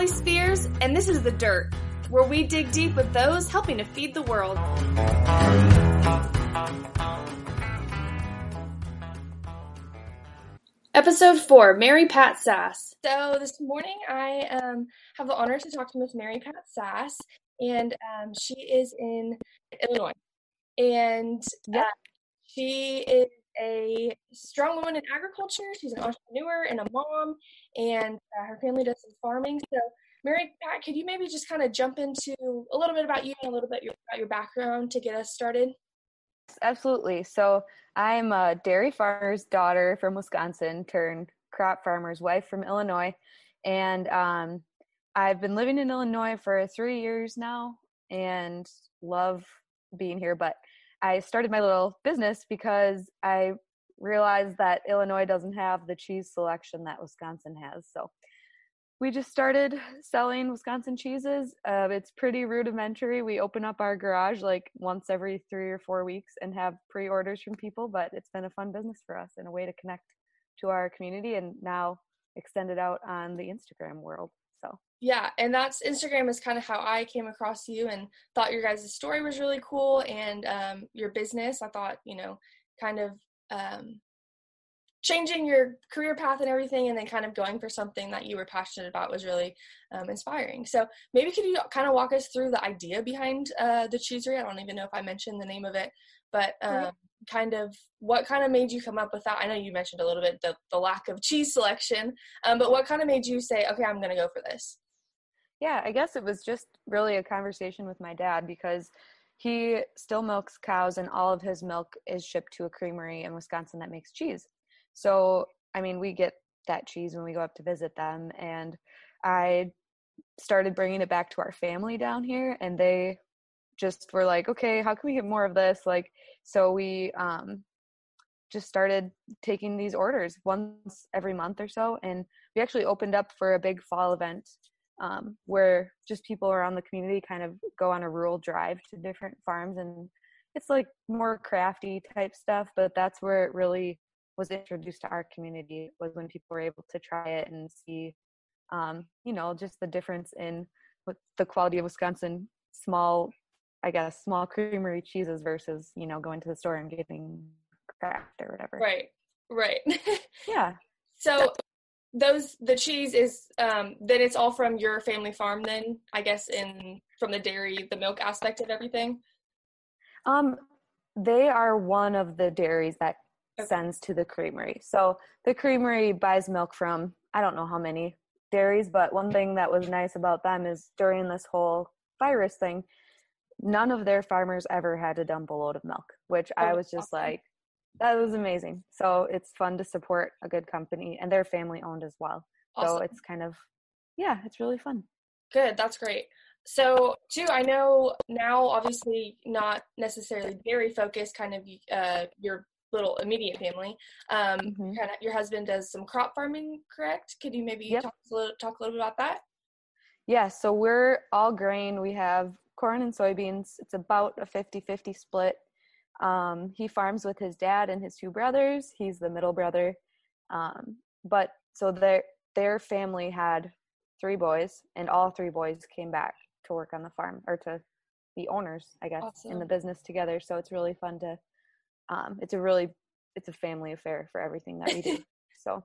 I'm Spears, and this is The Dirt, where we dig deep with those helping to feed the world. Episode 4 Mary Pat Sass. So, this morning I um, have the honor to talk to Miss Mary Pat Sass, and um, she is in Illinois. And uh, she is a strong woman in agriculture. She's an entrepreneur and a mom, and uh, her family does some farming. So, Mary Pat, could you maybe just kind of jump into a little bit about you and a little bit your, about your background to get us started? Absolutely. So, I'm a dairy farmer's daughter from Wisconsin, turned crop farmer's wife from Illinois, and um, I've been living in Illinois for three years now, and love being here. But I started my little business because I realized that Illinois doesn't have the cheese selection that Wisconsin has. So we just started selling Wisconsin cheeses. Uh, it's pretty rudimentary. We open up our garage like once every three or four weeks and have pre orders from people, but it's been a fun business for us and a way to connect to our community and now extend it out on the Instagram world. Yeah, and that's Instagram is kind of how I came across you and thought your guys' story was really cool and um, your business. I thought, you know, kind of um, changing your career path and everything and then kind of going for something that you were passionate about was really um, inspiring. So maybe could you kind of walk us through the idea behind uh, the cheesery i don't even know if i mentioned the name of it but um, kind of what kind of made you come up with that? I know you mentioned a little bit the, the lack of cheese selection um, but what kind of made you say okay i'm going to go for this yeah i guess it was just really a conversation with my dad because he still milks cows and all of his milk is shipped to a creamery in wisconsin that makes cheese so, I mean, we get that cheese when we go up to visit them. And I started bringing it back to our family down here, and they just were like, okay, how can we get more of this? Like, so we um, just started taking these orders once every month or so. And we actually opened up for a big fall event um, where just people around the community kind of go on a rural drive to different farms and it's like more crafty type stuff but that's where it really was introduced to our community was when people were able to try it and see um, you know just the difference in what the quality of wisconsin small i guess small creamery cheeses versus you know going to the store and getting Kraft or whatever. Right right. Yeah. So those the cheese is um then it's all from your family farm then i guess in from the dairy the milk aspect of everything? Um they are one of the dairies that sends to the creamery. So the creamery buys milk from I don't know how many dairies, but one thing that was nice about them is during this whole virus thing, none of their farmers ever had to dump a load of milk, which I oh, was just like, that was amazing. So it's fun to support a good company and they're family owned as well. Awesome. So it's kind of, yeah, it's really fun. Good. That's great. So, too, I know now, obviously, not necessarily dairy focused, kind of uh, your little immediate family. Um, mm-hmm. kind of, your husband does some crop farming, correct? Could you maybe yep. talk, a little, talk a little bit about that? Yeah, so we're all grain. We have corn and soybeans. It's about a 50 50 split. Um, he farms with his dad and his two brothers. He's the middle brother. Um, but so their their family had three boys, and all three boys came back to work on the farm or to be owners, I guess, awesome. in the business together. So it's really fun to um, it's a really it's a family affair for everything that we do so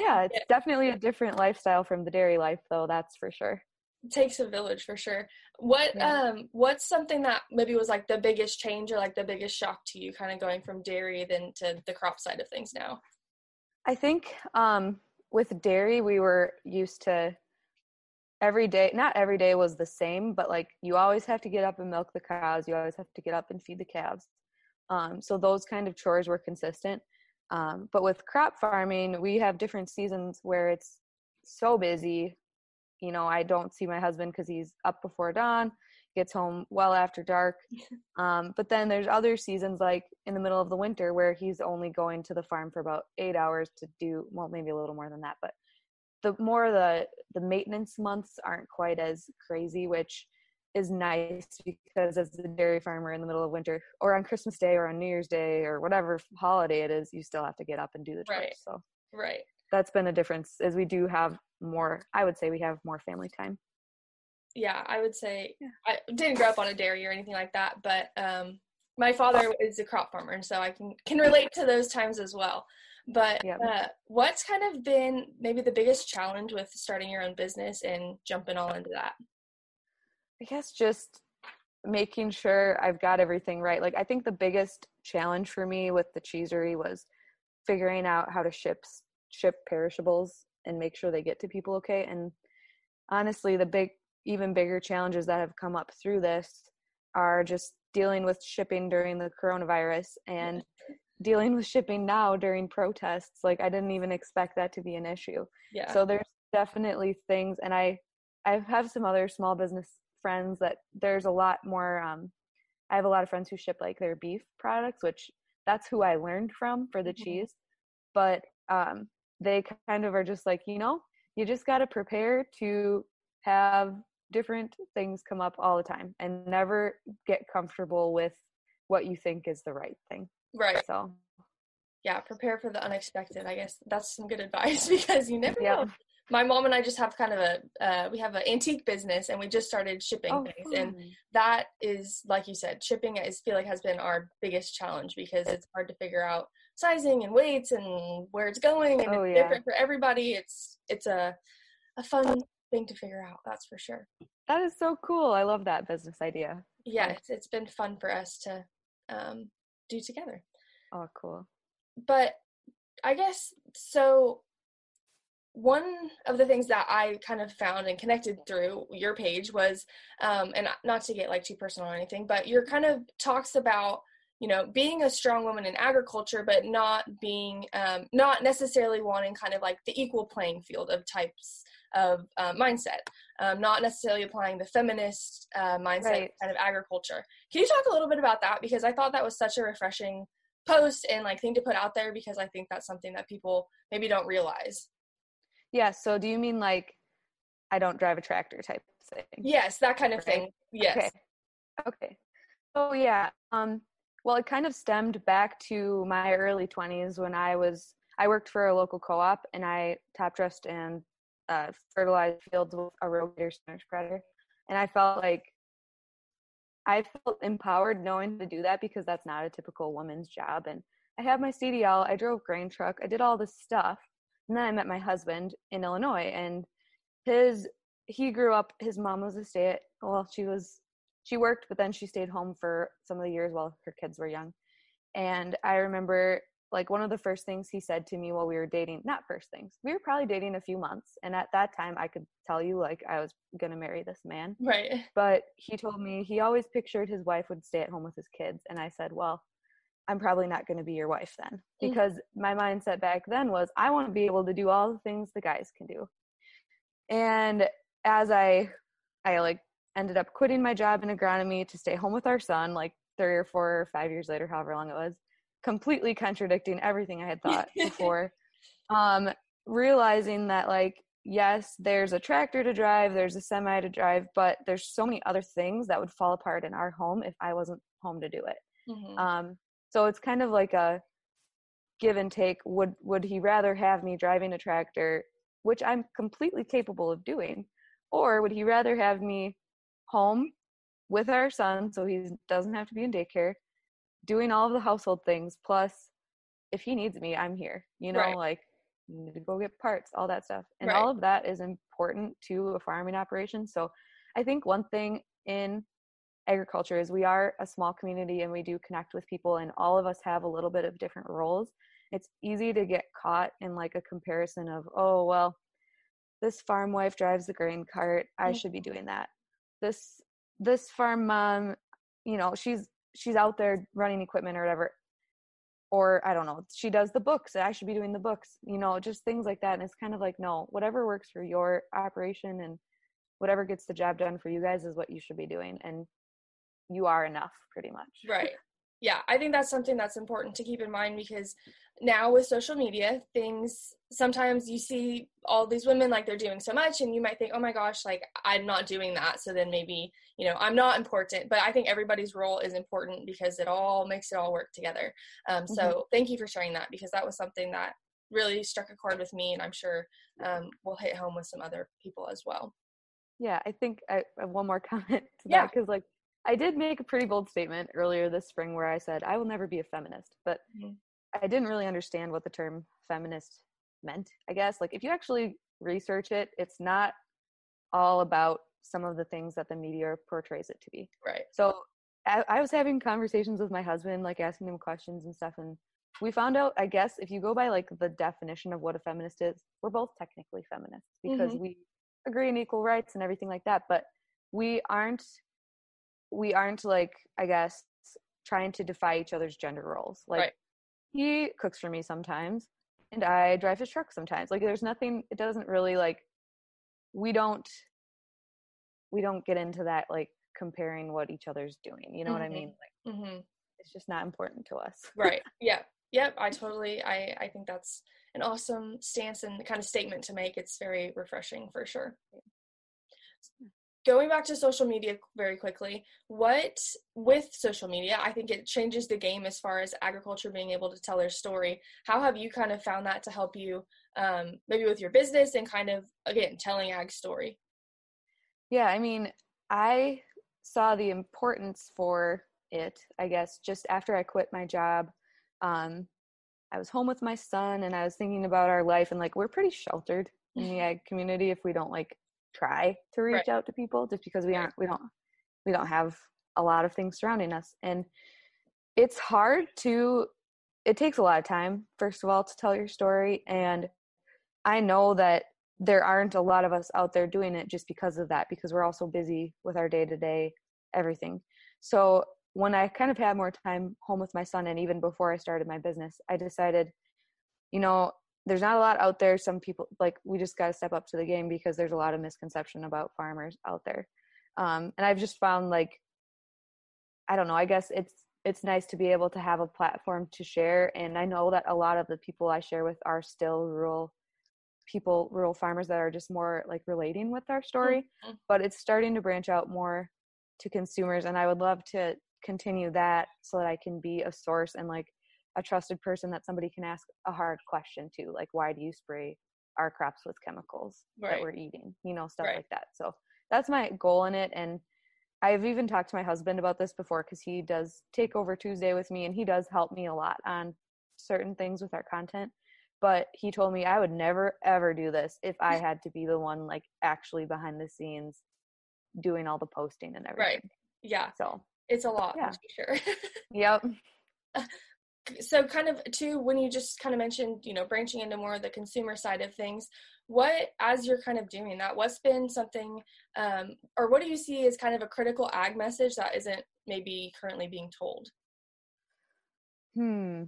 yeah it's yeah. definitely a different lifestyle from the dairy life though that's for sure takes a village for sure what yeah. um what's something that maybe was like the biggest change or like the biggest shock to you kind of going from dairy then to the crop side of things now i think um with dairy we were used to every day not every day was the same but like you always have to get up and milk the cows you always have to get up and feed the calves um, so those kind of chores were consistent. Um, but with crop farming, we have different seasons where it's so busy. You know, I don't see my husband because he's up before dawn, gets home well after dark. Um, but then there's other seasons, like in the middle of the winter, where he's only going to the farm for about eight hours to do, well, maybe a little more than that. But the more the the maintenance months aren't quite as crazy, which is nice because as a dairy farmer in the middle of winter or on Christmas Day or on New Year's Day or whatever holiday it is, you still have to get up and do the chores. Right. So Right. That's been a difference as we do have more I would say we have more family time. Yeah, I would say Yeah. I didn't grow up on a dairy or anything like that, but um, my father is a crop farmer, and so I can can relate to those times as well. But Yep. uh, what's kind of been maybe the biggest challenge with starting your own business and jumping all into that? I guess just making sure I've got everything right. Like I think the biggest challenge for me with the cheesery was figuring out how to ship ship perishables and make sure they get to people okay. And honestly, the big even bigger challenges that have come up through this are just dealing with shipping during the coronavirus and dealing with shipping now during protests. Like I didn't even expect that to be an issue Yeah. so there's definitely things and i i have some other small business friends that there's a lot more um i have a lot of friends who ship like their beef products which that's who i learned from for the Mhm. cheese but um they kind of are just like you know you just got to prepare to have different things come up all the time and never get comfortable with what you think is the right thing right. so Yeah, prepare for the unexpected. I guess that's some good advice because you never yeah know. My mom and I just have kind of a uh, we have an antique business and we just started shipping oh, things and that is like you said shipping is feel like has been our biggest challenge because it's hard to figure out sizing and weights and where it's going and Oh, it's yeah. different for everybody. It's it's a a fun thing to figure out that's for sure. That is so cool. I love that business idea. Yeah it's, it's been fun for us to um, do together. Oh cool. But I guess so. One of the things that I kind of found and connected through your page was, um, and not to get like too personal or anything, but your kind of talks about you know being a strong woman in agriculture, but not being um, not necessarily wanting kind of like the equal playing field of types of uh, mindset, um, not necessarily applying the feminist uh, mindset Right. kind of agriculture. Can you talk a little bit about that because I thought that was such a refreshing post and like thing to put out there because I think that's something that people maybe don't realize. Yeah. So do you mean like I don't drive a tractor type thing? Yes, that kind of Right. thing. Yes. Okay. Okay. So yeah. Um. Well, it kind of stemmed back to my early twenties when I was I worked for a local co-op and I top dressed and uh, fertilized fields with a RoGator center spreader, and I felt like I felt empowered knowing to do that because that's not a typical woman's job. And I had my CDL, I drove grain truck, I did all this stuff, and then I met my husband in Illinois, and his he grew up. His mom was a stay at well, she was she worked, but then she stayed home for some of the years while her kids were young. And I remember like one of the first things he said to me while we were dating, not first things, we were probably dating a few months. And at that time, I could tell you like I was going to marry this man. Right. But he told me he always pictured his wife would stay at home with his kids. And I said, well, I'm probably not going to be your wife then. Mm. Because my mindset back then was I want to be able to do all the things the guys can do. And as I, I like ended up quitting my job in agronomy to stay home with our son, like three or four or five years later, however long it was, completely contradicting everything I had thought before. Um, realizing that like yes, there's a tractor to drive, there's a semi to drive, but there's so many other things that would fall apart in our home if I wasn't home to do it. Mhm. Um, so it's kind of like a give and take. Would would he rather have me driving a tractor, which I'm completely capable of doing, or would he rather have me home with our son so he doesn't have to be in daycare, doing all of the household things, plus if he needs me, I'm here. You know, Right. like you need to go get parts, all that stuff. And Right. all of that is important to a farming operation. So I think one thing in agriculture is we are a small community and we do connect with people and all of us have a little bit of different roles it's easy to get caught in like a comparison of oh well this farm wife drives the grain cart i mm. should be doing that this this farm mom you know she's she's out there running equipment or whatever or I don't know, she does the books, I should be doing the books, you know, just things like that. And it's kind of like, no, whatever works for your operation and whatever gets the job done for you guys is what you should be doing. And you are enough pretty much. Right. Yeah. I think that's something that's important to keep in mind because now with social media, things sometimes you see all these women like they're doing so much and you might think, oh my gosh, like I'm not doing that. So then maybe, you know, I'm not important. But I think everybody's role is important because it all makes it all work together. Um, so mm-hmm. thank you for sharing that because that was something that really struck a chord with me and I'm sure um, will hit home with some other people as well. Yeah, I think I, have one more comment to yeah. that because like I did make a pretty bold statement earlier this spring where I said I will never be a feminist, but mm-hmm. I didn't really understand what the term feminist meant, I guess. Like if you actually research it, it's not all about some of the things that the media portrays it to be. Right. So I, I was having conversations with my husband, like asking him questions and stuff, and we found out, I guess, if you go by like the definition of what a feminist is, we're both technically feminists because mm-hmm. we agree on equal rights and everything like that, but we aren't we aren't like, I guess, trying to defy each other's gender roles. Like right he cooks for me sometimes and I drive his truck sometimes. Like there's nothing it doesn't really like we don't we don't get into that like comparing what each other's doing. You know mm-hmm. what I mean? Like mm-hmm. it's just not important to us. right. Yeah. Yep. I totally I I think that's an awesome stance and kind of statement to make. It's very refreshing for sure going back to social media very quickly what with social media i think it changes the game as far as agriculture being able to tell their story. How have you kind of found that to help you um, maybe with your business and kind of again telling ag story? Yeah i mean i saw the importance for it i guess just after i quit my job. Um, i was home with my son and i was thinking about our life and like we're pretty sheltered in the ag community if we don't like try to reach right. out to people just because we aren't we don't we don't have a lot of things surrounding us. And it's hard to it takes a lot of time first of all to tell your story. And i know that there aren't a lot of us out there doing it just because of that because we're also busy with our day to day everything. So when i kind of had more time home with my son and even before i started my business i decided you know there's not a lot out there. Some people like we just got to step up to the game because there's a lot of misconception about farmers out there. Um, and i've just found like i don't know i guess it's it's nice to be able to have a platform to share. And i know that a lot of the people i share with are still rural people rural farmers that are just more like relating with our story. Mm-hmm. but it's starting to branch out more to consumers. And i would love to continue that so that i can be a source and like a trusted person that somebody can ask a hard question to like why do you spray our crops with chemicals right. that we're eating? You know stuff right. like that. So that's my goal in it and i've even talked to my husband about this before because he does take over tuesday with me and he does help me a lot on certain things with our content but he told me i would never ever do this if i had to be the one like actually behind the scenes doing all the posting and everything. Right yeah. So it's a lot yeah. sure. Yep uh, so kind of too when you just kind of mentioned you know branching into more of the consumer side of things what as you're kind of doing that what's been something um, or what do you see as kind of a critical ag message that isn't maybe currently being told? Hmm.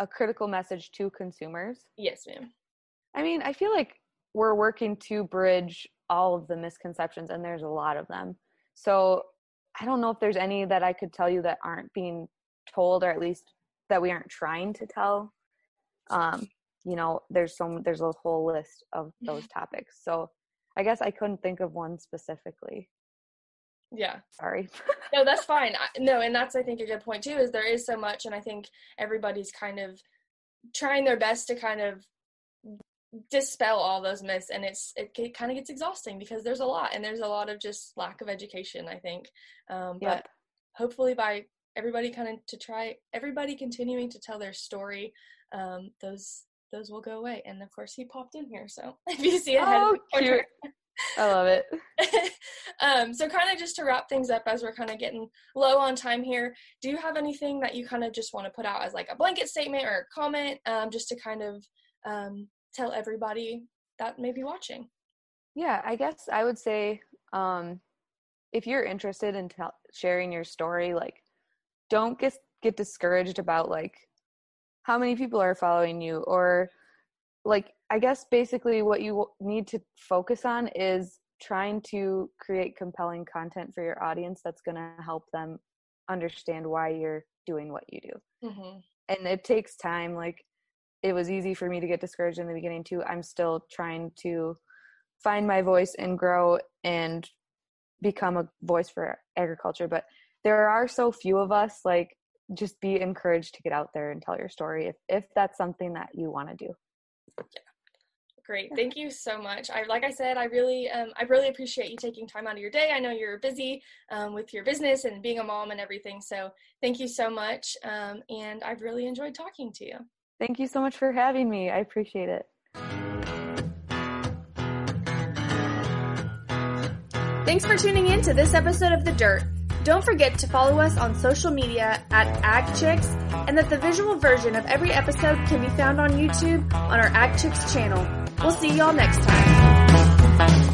A critical message to consumers? Yes ma'am. I mean i feel like we're working to bridge all of the misconceptions and there's a lot of them. So i don't know if there's any that i could tell you that aren't being told or at least that we aren't trying to tell um you know there's so there's a whole list of those topics. So i guess i couldn't think of one specifically. Yeah. Sorry. No that's fine. I, no and that's i think a good point too is there is so much and i think everybody's kind of trying their best to kind of dispel all those myths and it's it, it kind of gets exhausting because there's a lot and there's a lot of just lack of education i think. Um, but yep. hopefully by everybody kind of to try everybody continuing to tell their story um, those those will go away. And of course he popped in here so if you see it oh, cute. i love it. Um, so kind of just to wrap things up as we're kind of getting low on time here do you have anything that you kind of just want to put out as like a blanket statement or a comment um, just to kind of um, tell everybody that may be watching? Yeah i guess i would say um, if you're interested in t- sharing your story like don't get get discouraged about like how many people are following you or like I guess basically what you need to focus on is trying to create compelling content for your audience that's going to help them understand why you're doing what you do. Mm-hmm. And it takes time. Like it was easy for me to get discouraged in the beginning too. I'm still trying to find my voice and grow and become a voice for agriculture. But there are so few of us. Like just be encouraged to get out there and tell your story if if that's something that you want to do. Yeah. Great. Thank you so much. I like I said, I really um, I really appreciate you taking time out of your day. I know you're busy um, with your business and being a mom and everything. So thank you so much. Um, and I've really enjoyed talking to you. Thank you so much for having me. I appreciate it. Thanks for tuning in to this episode of The Dirt. Don't forget to follow us on social media at AgChicks and that the visual version of every episode can be found on YouTube on our AgChicks channel. We'll see y'all next time.